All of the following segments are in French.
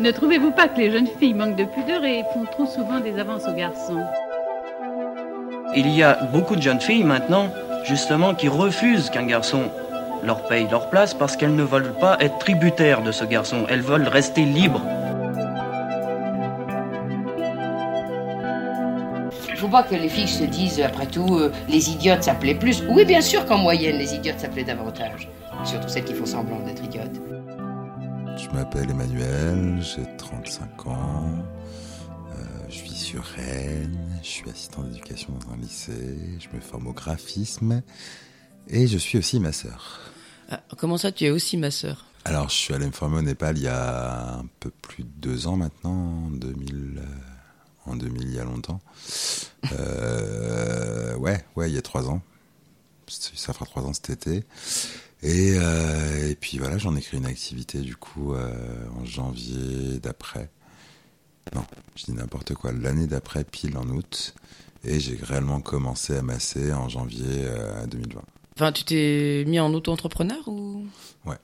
Ne trouvez-vous pas que les jeunes filles manquent de pudeur et font trop souvent des avances aux garçons Il y a beaucoup de jeunes filles maintenant, justement, qui refusent qu'un garçon leur paye leur place parce qu'elles ne veulent pas être tributaires de ce garçon. Elles veulent rester libres. Il faut pas que les filles se disent, après tout, euh, les idiotes ça plaît plus. Oui, bien sûr qu'en moyenne, les idiotes ça plaît davantage. Surtout celles qui font semblant d'être idiotes. Je m'appelle Emmanuel, j'ai 35 ans, euh, je vis sur Rennes, je suis assistant d'éducation dans un lycée, je me forme au graphisme et je suis aussi ma sœur. Ah, comment ça, tu es aussi ma sœur? Alors, je suis allé me former au Népal il y a un peu plus de deux ans maintenant, en 2000, euh, en 2000 il y a longtemps. Euh, ouais, ouais, il y a trois ans. Ça fera trois ans cet été. Et, euh, et puis voilà, j'en ai créé une activité du coup euh, en janvier d'après. Non, je dis n'importe quoi. L'année d'après, pile en août. Et j'ai réellement commencé à masser en janvier euh, 2020. Enfin, tu t'es mis en auto-entrepreneur ou? Ouais.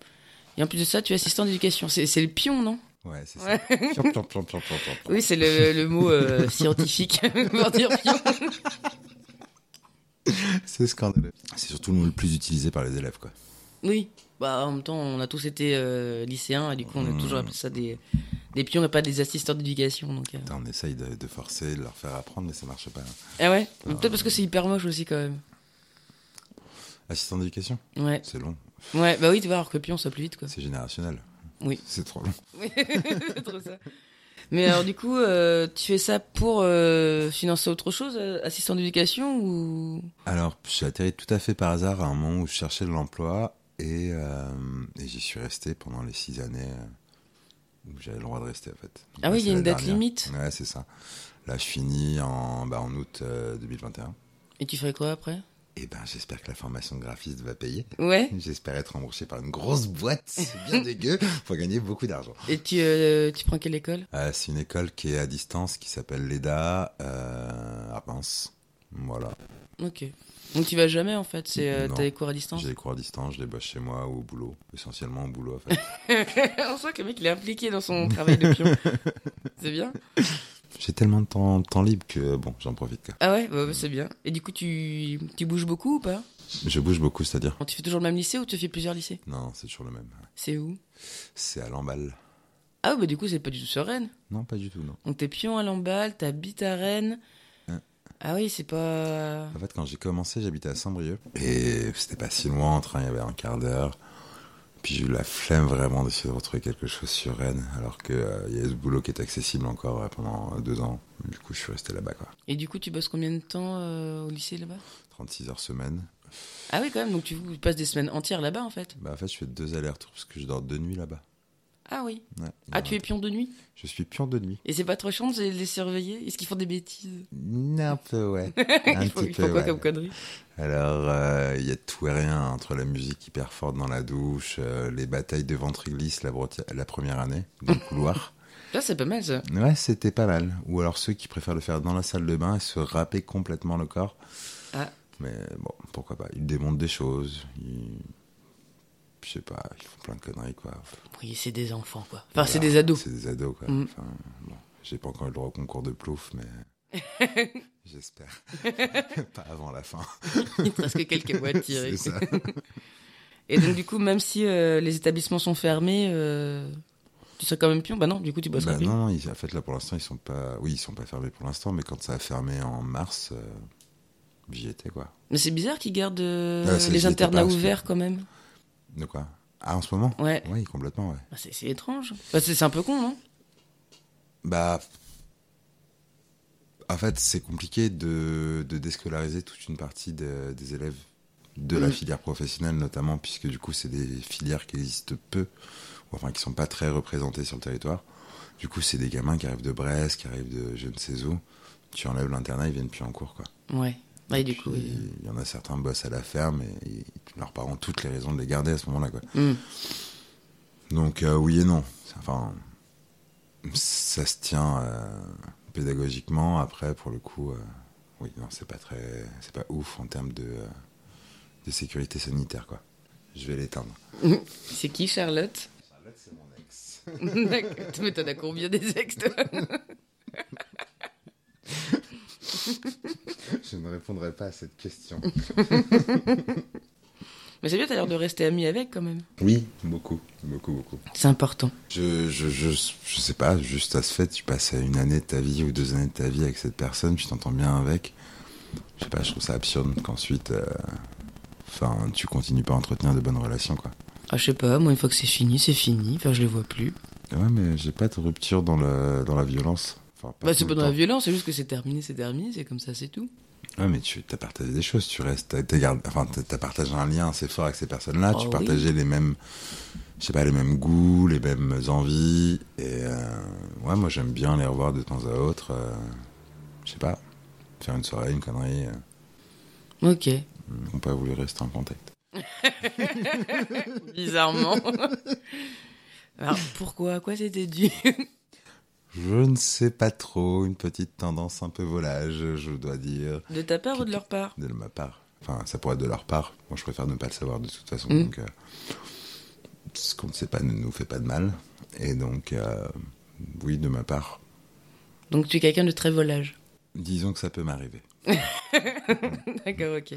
Et en plus de ça, tu es assistant d'éducation. C'est le pion, non? Ouais, c'est Ouais. ça. Pion, pion, pion, pion. Oui, c'est le, le mot euh, scientifique pour dire pion. C'est scandaleux. C'est surtout le mot le plus utilisé par les élèves, quoi. Oui. Bah, en même temps, on a tous été euh, lycéens et du coup, on a Mmh. toujours appelé ça des, des pions et pas des assistants d'éducation. Donc, euh. Putain, on essaye de, de forcer, de leur faire apprendre, mais ça marche pas. Ah ouais? Peut-être parce que c'est hyper moche aussi, quand même. Assistant d'éducation, Ouais. c'est long, Ouais, bah oui, tu vois, alors que pion, ça va plus vite, quoi. c'est générationnel. Oui. C'est trop long. Oui, c'est trop ça. Mais alors, du coup, euh, tu fais ça pour euh, financer autre chose, euh, assistant d'éducation ou? Alors, j'ai atterri tout à fait par hasard à un moment où je cherchais de l'emploi et, euh, et j'y suis resté pendant les six années où j'avais le droit de rester en fait. Donc, Ah oui, il y a une date dernière. limite. Ouais, c'est ça. Là, je finis en, bah, en août euh, 2021. Et tu ferais quoi après? Et ben, j'espère que la formation de graphiste va payer. Ouais. J'espère être embauché par une grosse boîte, c'est bien dégueu, faut gagner beaucoup d'argent. Et tu, euh, tu prends quelle école? Euh, c'est une école qui est à distance, qui s'appelle l'EDA, euh, à Reims. Voilà. Ok. Donc tu vas jamais en fait, c'est euh, t'as des cours à distance? J'ai des cours à distance, je les bosse chez moi ou au boulot. Essentiellement au boulot, en fait. On sent que le mec il est impliqué dans son travail de pion. c'est bien. J'ai tellement de temps, temps libre que, bon, j'en profite. Quoi. Ah ouais, bah, bah, c'est bien. Et du coup tu, tu bouges beaucoup ou pas? Je bouge beaucoup, c'est-à-dire Tu fais toujours le même lycée ou tu fais plusieurs lycées? Non, c'est toujours le même. C'est où? C'est à Lamballe. Ah bah du coup c'est pas du tout sur Rennes. Non, pas du tout, non. Donc t'es pion à Lamballe, t'habites à Rennes. Hein. Ah oui, c'est pas... En fait, quand j'ai commencé, j'habitais à Saint-Brieuc. Et c'était pas si loin, en train, il y avait un quart d'heure. Puis j'ai eu la flemme vraiment d'essayer de retrouver quelque chose sur Rennes, alors qu'il y a ce boulot qui est accessible encore ouais, pendant deux ans. Du coup, je suis resté là-bas, quoi. Et du coup tu bosses combien de temps euh, au lycée là-bas? 36 heures semaine. Ah oui quand même, donc tu passes des semaines entières là-bas en fait? Bah, en fait, je fais deux allers-retours parce que je dors deux nuits là-bas. Ah oui. Ouais. Ah tu es pion de nuit? Je suis pion de nuit. Et c'est pas trop chiant de les surveiller? Est-ce qu'ils font des bêtises? Un peu, ouais. Un petit peu, quoi ouais. comme connerie? Alors, euh, il y a tout et rien entre la musique hyper forte dans la douche, euh, les batailles de ventre glisse la, la première année, dans le couloir. Là c'est pas mal ça. Ouais, c'était pas mal. Ou alors ceux qui préfèrent le faire dans la salle de bain et se râper complètement le corps. Ah. Mais bon, pourquoi pas. Ils démontent des choses. Ils... Je sais pas, ils font plein de conneries, quoi. Oui, c'est des enfants quoi. Enfin c'est des ados. C'est des ados, quoi. Mm. Enfin, bon, j'ai pas encore eu le droit au concours de plouf, mais j'espère. pas avant la fin. Il te reste que quelques mois à tirer. C'est ça. Et donc du coup même si euh, les établissements sont fermés, euh, tu serais quand même pion? Bah non, du coup tu bosseras Bah plus. non, ils- en fait là pour l'instant ils sont pas, oui ils sont pas fermés pour l'instant, mais quand ça a fermé en mars, euh, j'y étais quoi. Mais c'est bizarre qu'ils gardent euh, Ah, les internats ouverts quand même. De quoi? Ah en ce moment? Ouais. Oui complètement ouais. Bah, c'est c'est étrange. Bah, c'est c'est un peu con non? Bah en fait c'est compliqué de, de déscolariser toute une partie de- des élèves de la Mm. filière professionnelle notamment puisque du coup c'est des filières qui existent peu, ou enfin qui sont pas très représentées sur le territoire. Du coup c'est des gamins qui arrivent de Brest, qui arrivent de je ne sais où. Tu enlèves l'internat, ils viennent plus en cours quoi. Ouais. Ouais, du Puis, coup. oui. Il y en a certains bossent à la ferme et leurs parents ont toutes les raisons de les garder à ce moment-là. Quoi. Hmm. Donc euh, oui et non. Enfin, ça se tient euh, pédagogiquement. Après, pour le coup, euh, oui, non, c'est pas très, c'est pas ouf en termes de, euh, de sécurité sanitaire, quoi. Je vais l'éteindre. C'est qui Charlotte? Charlotte, c'est mon ex. Mais t'en as combien des ex, toi? Je ne répondrai pas à cette question. Mais c'est bien, l'air de rester ami avec quand même. Oui, beaucoup, beaucoup, beaucoup. C'est important. Je, je, je, je sais pas, juste à ce fait, tu passes une année de ta vie ou deux années de ta vie avec cette personne, tu t'entends bien avec. Je sais pas, je trouve ça absurde qu'ensuite, euh, enfin, tu continues pas à entretenir de bonnes relations, quoi. Ah, je sais pas, moi, une fois que c'est fini, c'est fini. Enfin, je les vois plus. Ouais, mais j'ai pas de rupture dans, le, dans la violence. Enfin, Bah, c'est pas dans la violence, c'est juste que c'est terminé, c'est terminé, c'est comme ça, c'est tout. Ouais, mais tu as partagé des choses, tu restes, t'as gardé- enfin, t'as partagé un lien assez fort avec ces personnes-là, Oh tu oui. partageais les mêmes, je sais pas, les mêmes goûts, les mêmes envies, et euh, ouais, moi j'aime bien les revoir de temps à autre, euh, je sais pas, faire une soirée, une connerie, euh, Ok. n'ont pas voulu rester en contact. Bizarrement. Alors, pourquoi? À quoi c'était dû? Je ne sais pas trop, une petite tendance un peu volage, je dois dire, De ta part ou de leur part de ma part. Enfin, ça pourrait être de leur part, moi je préfère ne pas le savoir de toute façon, Mm. donc euh, ce qu'on ne sait pas ne nous fait pas de mal, et donc, euh, oui, de ma part, Donc, tu es quelqu'un de très volage. disons que ça peut m'arriver. D'accord, ok.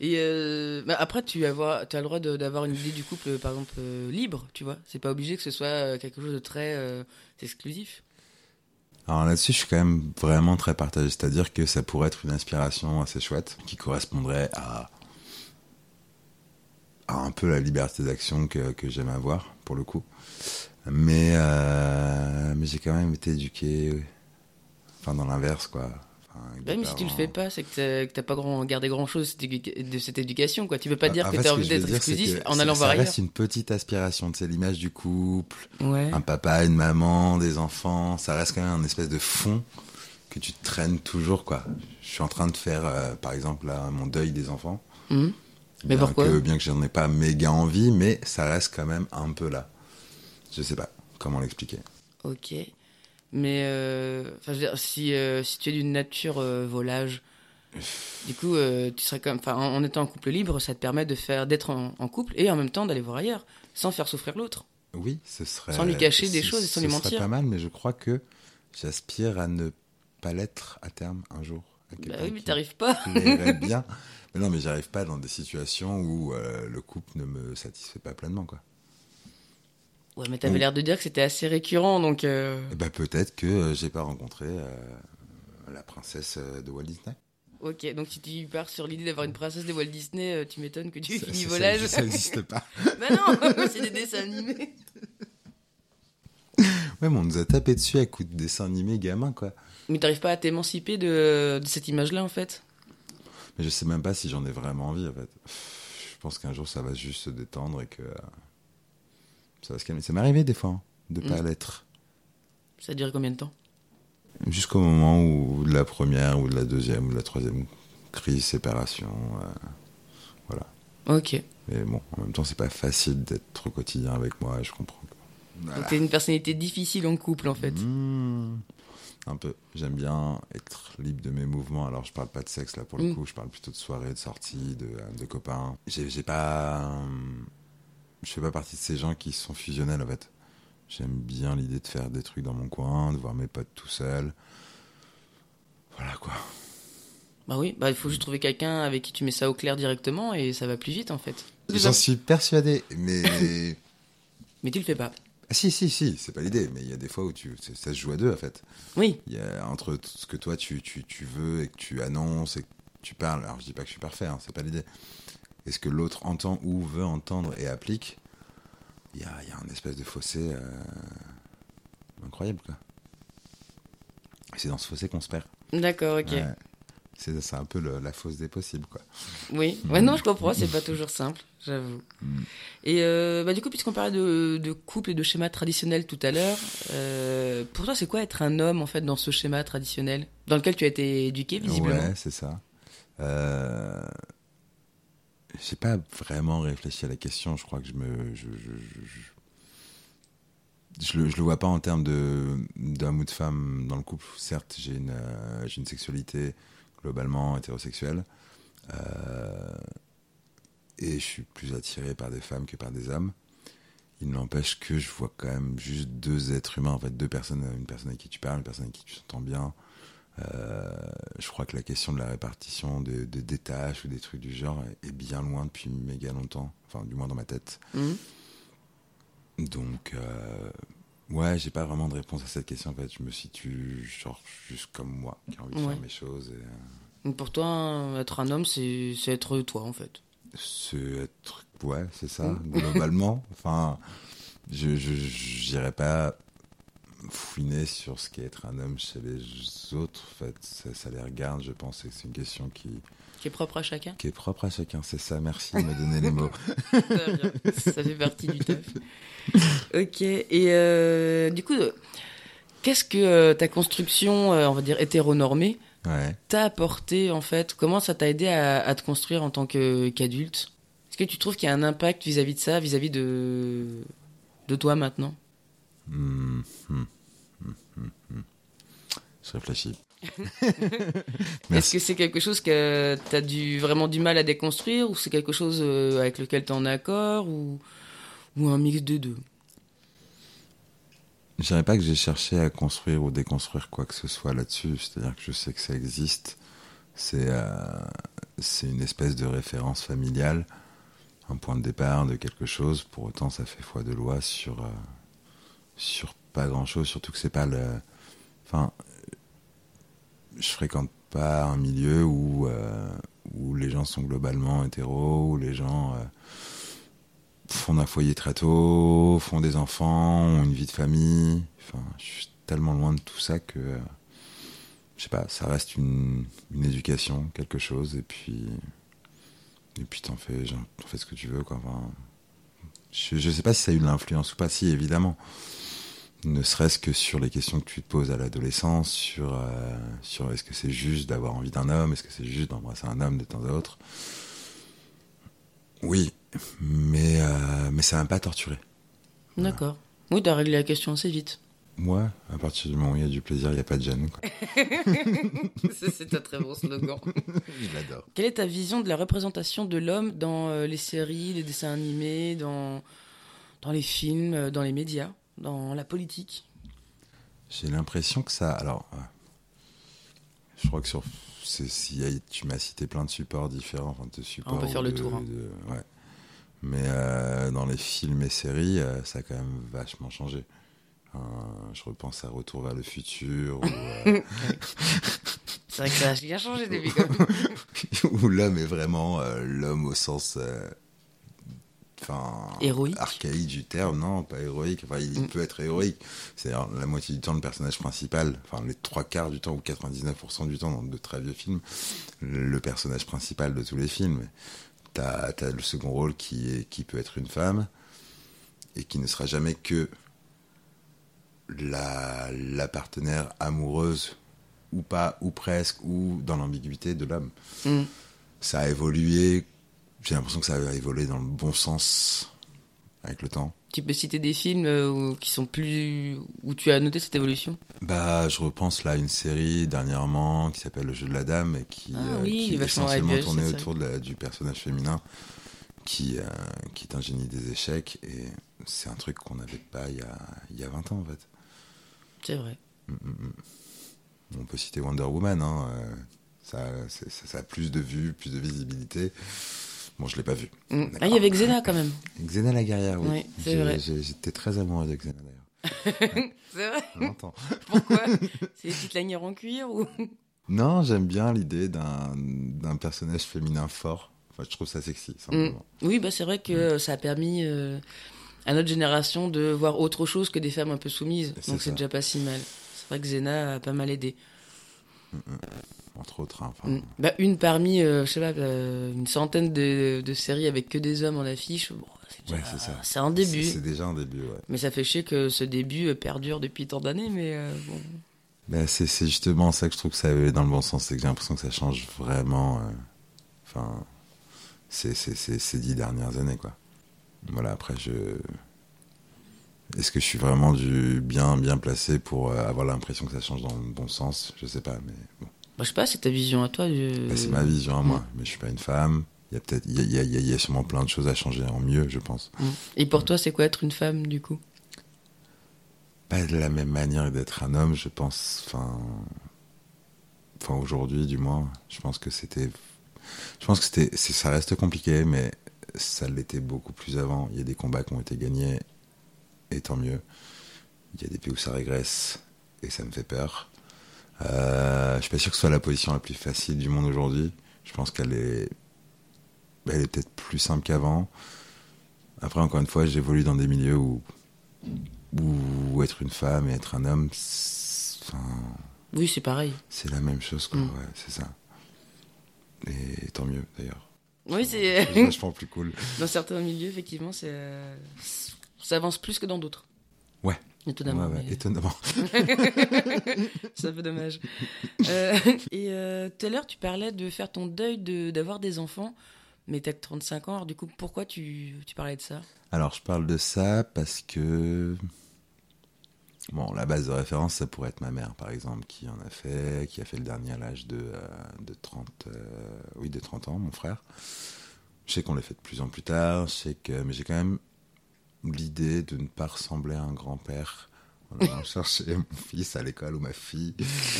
Et euh, bah, après, tu as, avoir- tu as le droit d'avoir une idée du couple, par exemple, euh, libre, tu vois. C'est pas obligé que ce soit quelque chose de très euh, exclusif. Alors là-dessus, je suis quand même vraiment très partagé. C'est-à-dire que ça pourrait être une inspiration assez chouette qui correspondrait à, un peu la liberté d'action que, j'aime avoir, pour le coup. Mais, euh, mais j'ai quand même été éduqué enfin, dans l'inverse, quoi. Avec Bah mais si tu le fais pas, c'est que t'as- pas grand, gardé grand chose de cette éducation, quoi. Tu peux pas dire En que t'as envie d'être dire, c'est exclusif en allant voir Ça ailleurs. reste une petite aspiration, c'est l'image du couple, Ouais. un papa, une maman, des enfants, ça reste quand même un espèce de fond que tu traînes toujours, quoi. Je suis en train de faire, euh, par exemple, là, mon deuil des enfants. Mhm. Mais bien pourquoi que, Bien que j'en ai pas méga envie, mais ça reste quand même un peu là. Je sais pas comment l'expliquer. Ok. Mais euh, enfin, je veux dire, si, euh, si tu es d'une nature euh, volage, du coup, tu serais comme, enfin, en, en étant en couple libre, ça te permet de faire d'être en, en couple et en même temps d'aller voir ailleurs, sans faire souffrir l'autre. Oui, ce serait. Sans lui cacher des ce- choses et sans ce lui serait mentir. pas mal, mais je crois que j'aspire à ne pas l'être à terme un jour. à Bah oui, mais t'arrives pas. bien. Mais non, mais j'arrive pas dans des situations où le couple ne me satisfait pas pleinement, quoi. Ouais, mais t'avais l'air de dire que c'était assez récurrent, donc. euh, ben, peut-être que euh, j'ai pas rencontré euh, la princesse de Walt Disney. Ok, donc si tu pars sur l'idée d'avoir une princesse de Walt Disney, tu m'étonnes que tu finis ça- volage. Ça n'existe pas. bah non, c'est des dessins animés. Ouais, mais on nous a tapé dessus à coups de dessins animés gamins, quoi. Mais t'arrives pas à t'émanciper de, de cette image-là, en fait? Mais je sais même pas si j'en ai vraiment envie, en fait. Je pense qu'un jour, ça va juste se détendre et que ça va se calmer. Ça m'est arrivé des fois hein, de pas Mm. l'être. Ça dure combien de temps? Jusqu'au moment où de la première ou de la deuxième ou de la troisième crise, séparation. euh, Ok. Mais bon, en même temps, c'est pas facile d'être au quotidien avec moi, je comprends. Voilà. Donc t'es une personnalité difficile en couple, en fait. Mmh. Un peu. J'aime bien être libre de mes mouvements. Alors, je parle pas de sexe là pour le Mm. coup. Je parle plutôt de soirée, de sortie, de, de copains. J'ai j'ai pas. Je fais pas partie de ces gens qui sont fusionnels en fait. J'aime bien l'idée de faire des trucs dans mon coin, de voir mes potes tout seul. Voilà quoi. Bah oui, bah il faut juste trouver quelqu'un avec qui tu mets ça au clair directement et ça va plus vite, en fait. J'en suis persuadé, mais. Mais tu le fais pas. ah, si, si, si, c'est pas l'idée. Mais il y a des fois où tu, ça se joue à deux en fait. Oui. Il y a entre ce que toi tu, tu, tu veux et que tu annonces et que tu parles. Alors je dis pas que je suis parfait, hein, c'est pas l'idée. Et ce que l'autre entend ou veut entendre et applique, il y a, il y a un espèce de fossé euh, incroyable quoi. C'est dans ce fossé qu'on se perd. D'accord, ok. Ouais. C'est c'est un peu le- la fosse des possibles quoi. Oui. Ouais, non, je comprends, c'est pas toujours simple, j'avoue. Mm. Et euh, bah, du coup, puisqu'on parlait de, de couple et de schéma traditionnel tout à l'heure, euh, pour toi, c'est quoi être un homme, en fait, dans ce schéma traditionnel Dans lequel tu as été éduqué, visiblement? Ouais, c'est ça. Euh... J'ai pas vraiment réfléchi à la question. Je crois que je me. Je, je, je, le, je le vois pas en termes d'homme ou de femme dans le couple. Certes, j'ai une, euh, une sexualité globalement hétérosexuelle. Euh, et je suis plus attiré par des femmes que par des hommes. Il n'empêche que je vois quand même juste deux êtres humains, en fait, deux personnes, une personne avec qui tu parles, une personne avec qui tu t'entends bien. Euh, je crois que la question de la répartition des de, des tâches ou des trucs du genre est, bien loin depuis méga longtemps, enfin du moins dans ma tête. Mhm. Donc, euh, ouais, j'ai pas vraiment de réponse à cette question. En fait, je me situe genre juste comme moi, qui a envie de Ouais. faire mes choses. Et, euh, Donc pour toi, être un homme, c'est être toi, en fait. c'est être, ouais, c'est ça, Mm. globalement. enfin, je, je, j'irais pas fouiner sur ce qu'est être un homme chez les autres. En fait, ça, ça les regarde, je pense. et C'est une question qui, Qui est propre à chacun. qui est propre à chacun. C'est ça. Merci de me donner les mots. Ça fait partie du taf. Ok. Et euh, du coup, qu'est-ce que euh, ta construction, euh, on va dire hétéronormée, Ouais. t'a apporté en fait? Comment ça t'a aidé à, à te construire en tant qu'adulte? Est-ce que tu trouves qu'il y a un impact vis-à-vis de ça, vis-à-vis de de toi maintenant? Je réfléchis. Est-ce que c'est quelque chose que tu as du, vraiment du mal à déconstruire ou c'est quelque chose euh, avec lequel tu es en accord ou, ou un mix des deux? Je dirais pas que j'ai cherché à construire ou déconstruire quoi que ce soit là-dessus. C'est-à-dire que je sais que ça existe. C'est euh, une espèce de référence familiale, un point de départ de quelque chose. Pour autant, ça fait foi de loi sur euh, sur pas grand-chose. Surtout que c'est pas le. Enfin, je fréquente pas un milieu où euh, les gens sont globalement hétéros, où les gens euh, font un foyer très tôt, font des enfants, ont une vie de famille. Enfin, je suis tellement loin de tout ça que, euh, je sais pas, ça reste une, une éducation, quelque chose, et puis, et puis t'en fais, genre, t'en fais ce que tu veux, quoi. Enfin, je, je sais pas si ça a eu de l'influence ou pas, si, évidemment. Ne serait-ce que sur les questions que tu te poses à l'adolescence, sur, euh, sur est-ce que c'est juste d'avoir envie d'un homme, est-ce que c'est juste d'embrasser un homme de temps à autre. Oui, mais, euh, mais ça m'a pas torturé. D'accord. Oui, tu as réglé la question assez vite. Moi, à partir du moment où il y a du plaisir, il n'y a pas de gêne. c'est un très bon slogan. Je l'adore. Quelle est ta vision de la représentation de l'homme dans euh, les séries, les dessins animés, dans, dans les films, euh, dans les médias, dans la politique? J'ai l'impression que ça. Alors, ouais. je crois que sur. a- tu m'as cité plein de supports différents. Enfin, de supports On peut faire le tour, hein. de- ouais. Mais euh, dans les films et séries, euh, ça a quand même vachement changé. Euh, je repense à Retour vers le futur, euh, C'est vrai que ça a bien changé depuis où l'homme est vraiment euh, l'homme au sens. euh, Enfin, Héroïque. archaïque du terme, non, pas héroïque. Enfin, il Mm. peut être héroïque. C'est-à-dire, la moitié du temps, le personnage principal, enfin, les trois quarts du temps ou 99% du temps dans de très vieux films, le personnage principal de tous les films, t'as as le second rôle qui, est, qui peut être une femme et qui ne sera jamais que la, la partenaire amoureuse ou pas, ou presque, ou dans l'ambiguïté de l'homme. Mm. Ça a évolué, j'ai l'impression que ça a évolué dans le bon sens avec le temps. Tu peux citer des films euh, où- qui sont plus. où tu as noté cette évolution? Bah, je repense là à une série dernièrement qui s'appelle Le jeu de la dame et qui, Ah euh, oui, qui est essentiellement tournée autour de la- du personnage féminin qui, euh, qui est un génie des échecs et c'est un truc qu'on n'avait pas il y, a, il y a 20 ans en fait. C'est vrai. Mm, mm, mm. On peut citer Wonder Woman, hein, euh, ça, c'est- ça, ça a plus de vues, plus de visibilité. Bon, je l'ai pas vu. Ah, il y avait Xena quand même. Xena la guerrière, oui. Oui, J'étais très amoureux de Xena d'ailleurs. C'est vrai Longtemps. Pourquoi? C'est des petites lanières en cuir ou? Non, j'aime bien l'idée d'un d'un personnage féminin fort. Enfin, je trouve ça sexy, simplement. Oui, bah c'est vrai que ça a permis euh, à notre génération de voir autre chose que des femmes un peu soumises. Donc c'est déjà pas si mal. C'est vrai que Xena a pas mal aidé. Entre autres, hein, enfin, Mm. Bah, une parmi, euh, je sais pas, euh, une centaine de, de séries avec que des hommes en affiche. Bon, c'est Ouais, un début. C'est déjà un début, ouais. Mais ça fait chier que ce début euh, perdure depuis tant d'années. Mais euh, bon. Ben, c'est justement ça que je trouve que ça va dans le bon sens, c'est que j'ai l'impression que ça change vraiment. Enfin, ces dix dernières années, quoi. Voilà, après, je. Est-ce que je suis vraiment du bien, bien placé pour euh, avoir l'impression que ça change dans le bon sens? Je sais pas, mais bon. Bah, je sais pas, c'est ta vision à toi. Ben, c'est ma vision à moi. Mais je suis pas une femme, Il y a peut-être, il y y y a- sûrement plein de choses à changer en mieux, je pense. Et pour toi, c'est quoi être une femme, du coup? Pas de la même manière d'être un homme, je pense. Enfin, enfin aujourd'hui, du moins, je pense que c'était, je pense que c'était, ça reste compliqué, mais ça l'était beaucoup plus avant. Il y a des combats qui ont été gagnés, et tant mieux. Il y a des pays où ça régresse, et ça me fait peur. Euh, je suis pas sûr que ce soit la position la plus facile du monde aujourd'hui. Je pense qu'elle est, elle est peut-être plus simple qu'avant. Après, encore une fois, j'évolue dans des milieux où, où être une femme et être un homme, c'est enfin, Oui, c'est pareil. c'est la même chose, quoi. Mm. Ouais, c'est ça. Et tant mieux, d'ailleurs. Oui, c'est. Vachement plus cool. dans certains milieux, effectivement, c'est. euh, Ça avance plus que dans d'autres. Ouais. Étonnamment. Ouais, ouais, mais- étonnamment. c'est un peu dommage. Euh, et euh, tout à l'heure, tu parlais de faire ton deuil de- d'avoir des enfants, mais t'as que 35 ans, alors du coup, pourquoi tu, tu parlais de ça? Alors, je parle de ça parce que. Bon, la base de référence, ça pourrait être ma mère, par exemple, qui en a fait, qui a fait le dernier à l'âge de, euh, de 30, euh, oui, de 30 ans, mon frère. Je sais qu'on l'a fait de plus en plus tard, je sais que, mais j'ai quand même l'idée de ne pas ressembler à un grand-père en allant chercher mon fils à l'école ou ma fille.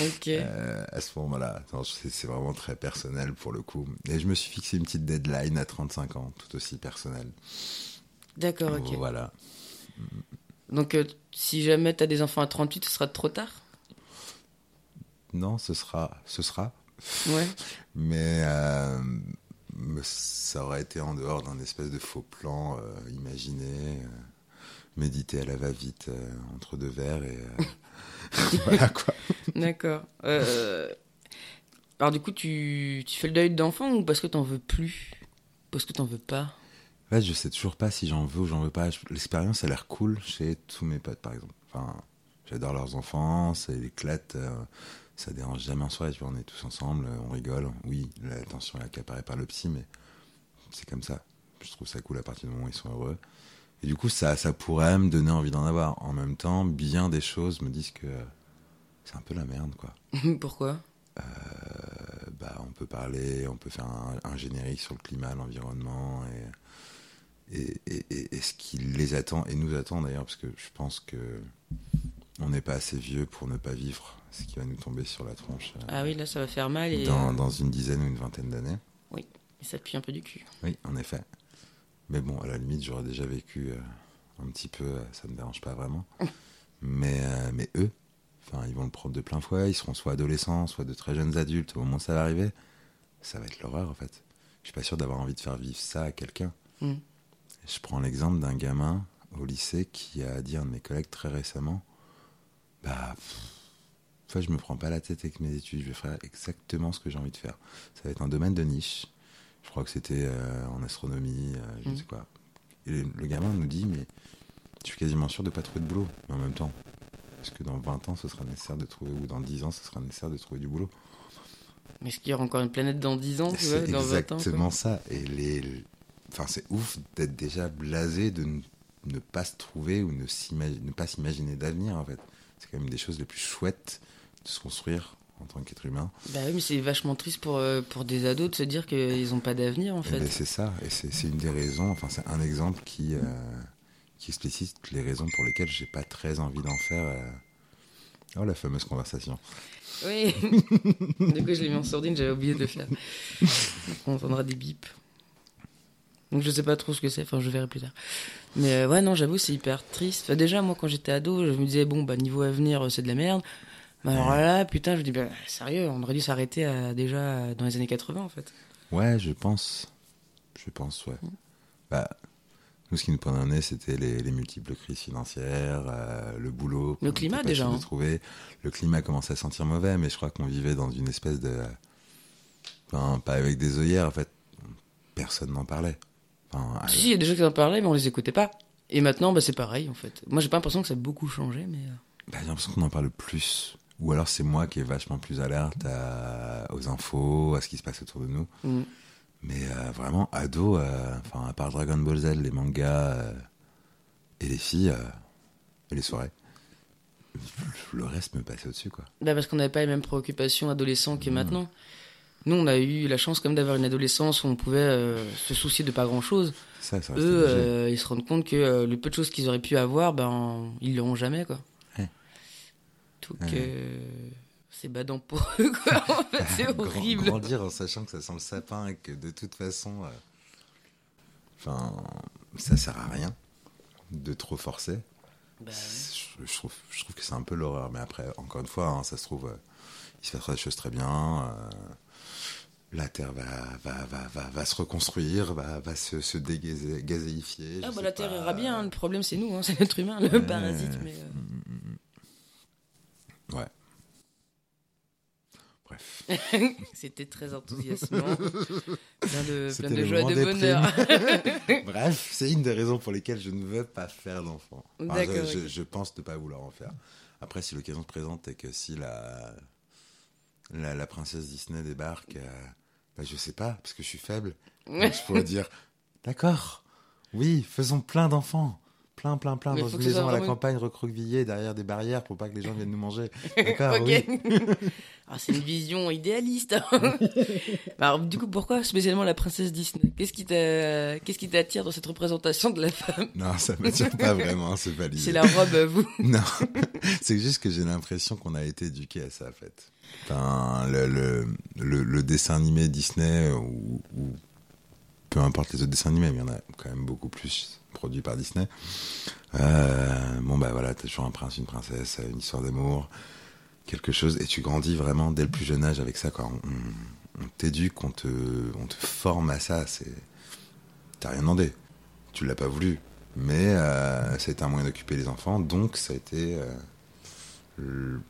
Ok. Euh, à ce moment-là, c'est vraiment très personnel pour le coup. Et je me suis fixé une petite deadline à 35 ans, tout aussi personnelle. D'accord, ok. Voilà. Donc, euh, si jamais t'as des enfants à 38, ce sera trop tard? Non, ce sera, ce sera. Ouais. Mais euh, ça aurait été en dehors d'un espèce de faux plan euh, imaginé, médité à la va-vite entre deux verres et voilà quoi. D'accord. Alors, du coup, tu, tu fais le deuil d'enfant ou parce que t'en veux plus? Parce que t'en veux pas? Fait, je sais toujours pas si j'en veux ou j'en veux pas. L'expérience a l'air cool chez tous mes potes, par exemple. Enfin, j'adore leurs enfants, ça éclate, euh, ça dérange jamais en soirée. Tu vois, on est tous ensemble, euh, on rigole. Oui, la tension est accaparée par le psy, mais c'est comme ça. Je trouve ça cool à partir du moment où ils sont heureux. Et du coup, ça, ça pourrait me donner envie d'en avoir. En même temps, bien des choses me disent que c'est un peu la merde, quoi. Pourquoi? Euh, bah, on peut parler, on peut faire un, un générique sur le climat, l'environnement et, et, et- et- et ce qui les attend et nous attend d'ailleurs, parce que je pense que on n'est pas assez vieux pour ne pas vivre ce qui va nous tomber sur la tronche euh, Ah oui, là, ça va faire mal et, dans, euh, dans une dizaine ou une vingtaine d'années. et ça te pue un peu du cul. Oui, en effet. Mais bon, à la limite, j'aurais déjà vécu euh, un petit peu, euh, ça me dérange pas vraiment. Mais, mais eux, enfin, ils vont le prendre de plein fouet, ils seront soit adolescents, soit de très jeunes adultes. Au moment où ça va arriver, ça va être l'horreur en fait. Je suis pas sûr d'avoir envie de faire vivre ça à quelqu'un. Mm. Je prends l'exemple d'un gamin au lycée qui a dit à un de mes collègues très récemment Bah, fois, je me prends pas la tête avec mes études, je vais faire exactement ce que j'ai envie de faire. Ça va être un domaine de niche. Je crois que c'était euh, en astronomie, euh, je ne Mm. sais quoi. Et le, le gamin nous dit Mais je suis quasiment sûr de pas trouver de boulot. Mais en même temps, est-ce que dans 20 ans, ce sera nécessaire de trouver, ou dans 10 ans, ce sera nécessaire de trouver du boulot? Mais est-ce qu'il y aura encore une planète dans 10 ans, tu vois, C'est dans 20 ans quoi? exactement ça. Et les- enfin, c'est ouf d'être déjà blasé de ne, ne pas se trouver ou ne, ne pas s'imaginer d'avenir, en fait. C'est quand même des choses les plus chouettes de se construire en tant qu'être humain. Bah oui, mais c'est vachement triste pour, euh, pour des ados de se dire qu'ils n'ont pas d'avenir, en Et fait. ben, c'est ça. Et c'est c'est une des raisons, enfin, c'est un exemple qui, euh, qui explicite les raisons pour lesquelles j'ai pas très envie d'en faire. euh, Oh, la fameuse conversation. Oui. du coup, je l'ai mis en sourdine, j'avais oublié de le faire. On entendra des bips. Donc je sais pas trop ce que c'est, enfin je verrai plus tard. Mais euh, ouais, non, j'avoue, c'est hyper triste. Enfin, déjà, moi, quand j'étais ado, je me disais, bon, bah, niveau avenir, euh, c'est de la merde. Mais alors là, putain, je me dis, bah, sérieux, on aurait dû s'arrêter à- déjà dans les années 80, en fait. Ouais, je pense. Je pense, ouais. Bah, nous, ce qui nous prenait un nez, c'était les, les multiples crises financières, euh, le boulot. Le climat, déjà, hein. trouver. Le climat commençait à sentir mauvais, mais je crois qu'on vivait dans une espèce de. Enfin, pas avec des œillères, en fait. Personne n'en parlait. Enfin, Si, il y a des gens qui en parlaient, mais on les écoutait pas. Et maintenant, bah, c'est pareil, en fait. Moi, j'ai pas l'impression que ça a beaucoup changé, mais. euh, bah, j'ai l'impression qu'on en parle plus. Ou alors c'est moi qui est vachement plus alerte à- aux infos, à ce qui se passe autour de nous. mm. Mais euh, vraiment, ado, euh, enfin, à part Dragon Ball Z, les mangas euh, et les filles et les soirées, le reste me passait au-dessus, quoi. Bah, parce qu'on n'avait pas les mêmes préoccupations adolescents que Mm. maintenant. Nous, on a eu la chance quand même d'avoir une adolescence où on pouvait euh, se soucier de pas grand-chose. Ça, ça reste Eux, euh, ils se rendent compte que euh, le peu de choses qu'ils auraient pu avoir, ben, ils l'auront jamais, quoi. Ouais. Donc, Ouais. euh, c'est badant pour eux, quoi. En fait, c'est horrible. Grandir en sachant que ça sent le sapin et que de toute façon, enfin, ça sert à rien de trop forcer. Bah, Je, je trouve, je trouve que c'est un peu l'horreur. Mais après, encore une fois, hein, ça se trouve, il se passera des choses très bien. La Terre va, va, va, va, va se reconstruire, va, va se, se dégazé- gazéifier. Ah bah la Terre pas. ira bien, hein. le problème c'est nous, hein, c'est l'être humain, le Ouais. parasite. Mais, euh, Ouais. Bref. C'était très enthousiasmant, plein de, plein de joie, de bonheur. Bref, c'est une des raisons pour lesquelles je ne veux pas faire d'enfant. Enfin, D'accord, je, je pense ne pas vouloir en faire. Après, si l'occasion se présente et que si la, la, la princesse Disney débarque, euh, bah, je sais pas, parce que je suis faible. Donc, je pourrais dire, d'accord, oui, faisons plein d'enfants. Plein, plein, plein, Mais dans une maison à la vraiment- campagne recroquevillée derrière des barrières pour pas que les gens viennent nous manger. D'accord, Ok. oui. Ah, c'est une vision idéaliste. hein. Bah, Alors, du coup, pourquoi spécialement la princesse Disney? Qu'est-ce qui t'a, qu'est-ce qui t'attire dans cette représentation de la femme? Non, ça tient pas vraiment, c'est pas l'idée. C'est la robe, euh, vous. Non, c'est juste que j'ai l'impression qu'on a été éduqué à ça, en fait. Enfin, le, le, le, le dessin animé Disney, ou, ou peu importe les autres dessins animés, mais il y en a quand même beaucoup plus produits par Disney. Euh, bon, bah voilà, t'as toujours un prince, une princesse, une histoire d'amour, quelque chose, et tu grandis vraiment dès le plus jeune âge avec ça, quoi. On, t'éduque, on te, on te forme à ça, c'est. T'as rien demandé. Tu l'as pas voulu. Mais euh, ça a été un moyen d'occuper les enfants, donc ça a été. euh, le-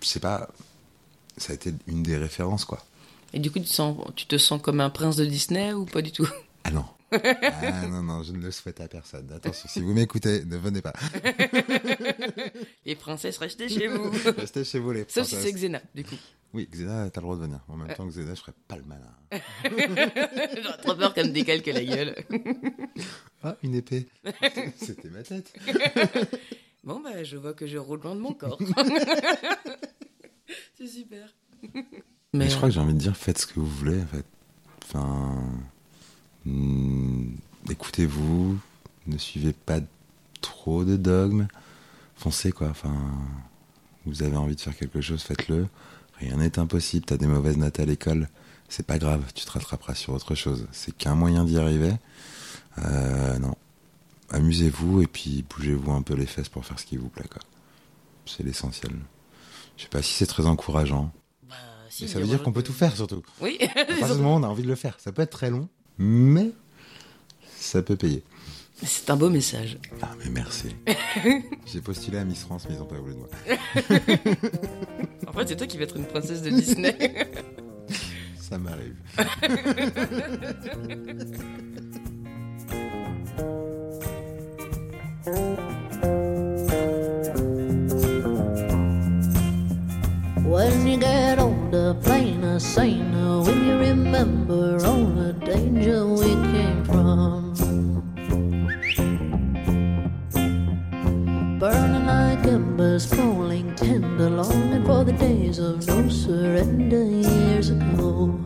je sais pas. Ça a été une des références, quoi. Et du coup, tu, sens, tu te sens comme un prince de Disney ou pas du tout? Ah non. Ah non, non, je ne le souhaite à personne. Attention, si vous m'écoutez, ne venez pas. Les princesses, restez chez vous. Restez chez vous, les Sauf si princesses. c'est Xena, du coup. Oui, Xena, t'as le droit de venir. En même temps que Xena, je ferais pas le malin. J'aurais trop peur qu'elle me décalque la gueule. Ah, une épée. C'était ma tête. Bon, bah, je vois que je roule loin de mon corps. c'est super. Mais je crois que j'ai envie de dire, faites ce que vous voulez, en fait. Enfin, hmm, écoutez-vous, ne suivez pas trop de dogmes, foncez quoi. Enfin, vous avez envie de faire quelque chose, faites-le. Rien n'est impossible. T'as des mauvaises notes à l'école, c'est pas grave, tu te rattraperas sur autre chose. C'est qu'un moyen d'y arriver. Euh, non, amusez-vous et puis bougez-vous un peu les fesses pour faire ce qui vous plaît, quoi. C'est l'essentiel. Je sais pas si c'est très encourageant. Bah, si, Mais ça veut dire qu'on peut tout faire surtout. Oui. À partir du moment on a envie de le faire, ça peut être très long, mais ça peut payer. C'est un beau message. Ah mais merci. J'ai postulé à Miss France, mais ils ont pas voulu de moi. En fait, c'est toi qui vas être une princesse de Disney. Ça m'arrive. When you get older, plainer, saner, will you remember all the danger we came was tender, tenderloin, and for the days of no surrender years ago.